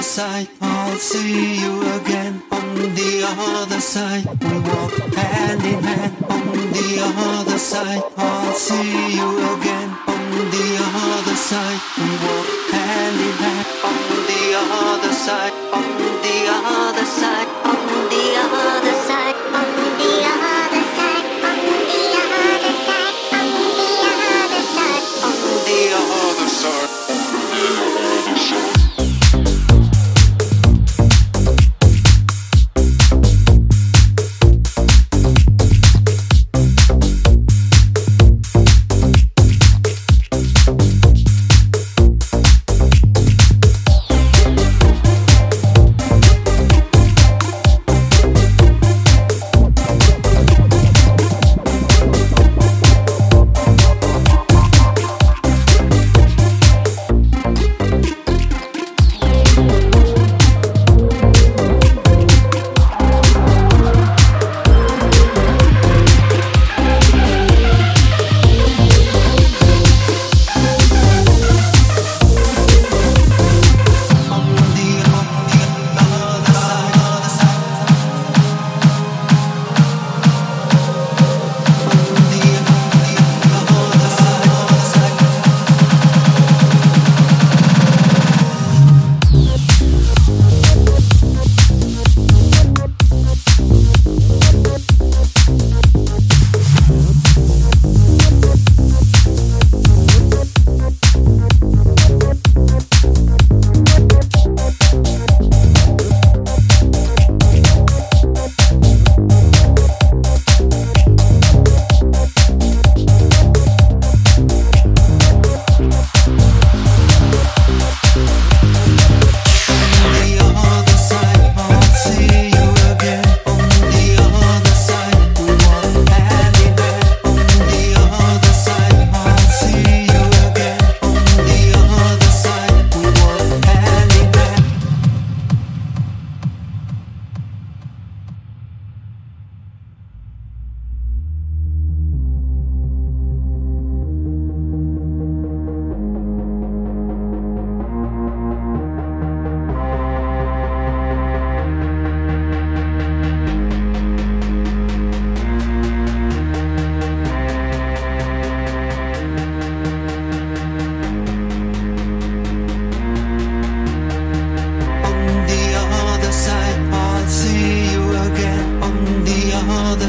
the other side. I'll see you again on the other side. We walk hand in hand on the other side. I'll see you again on the other side. We walk hand in hand on the other side. On the other side.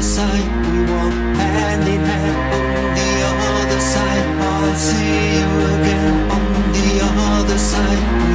Other side, we walk hand in hand. On the other side, I'll see you again. On the other side,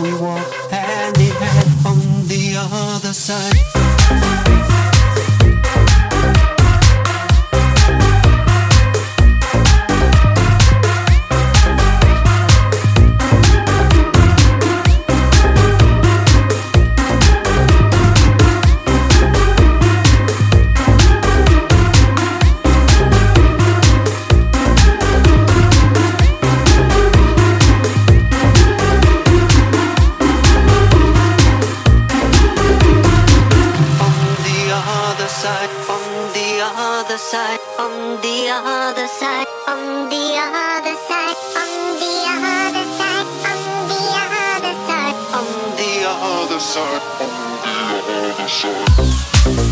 we walk hand in hand. On the other side. Side, on the other side, on the other side, on the other side, on the other side. on the other side. on the other side.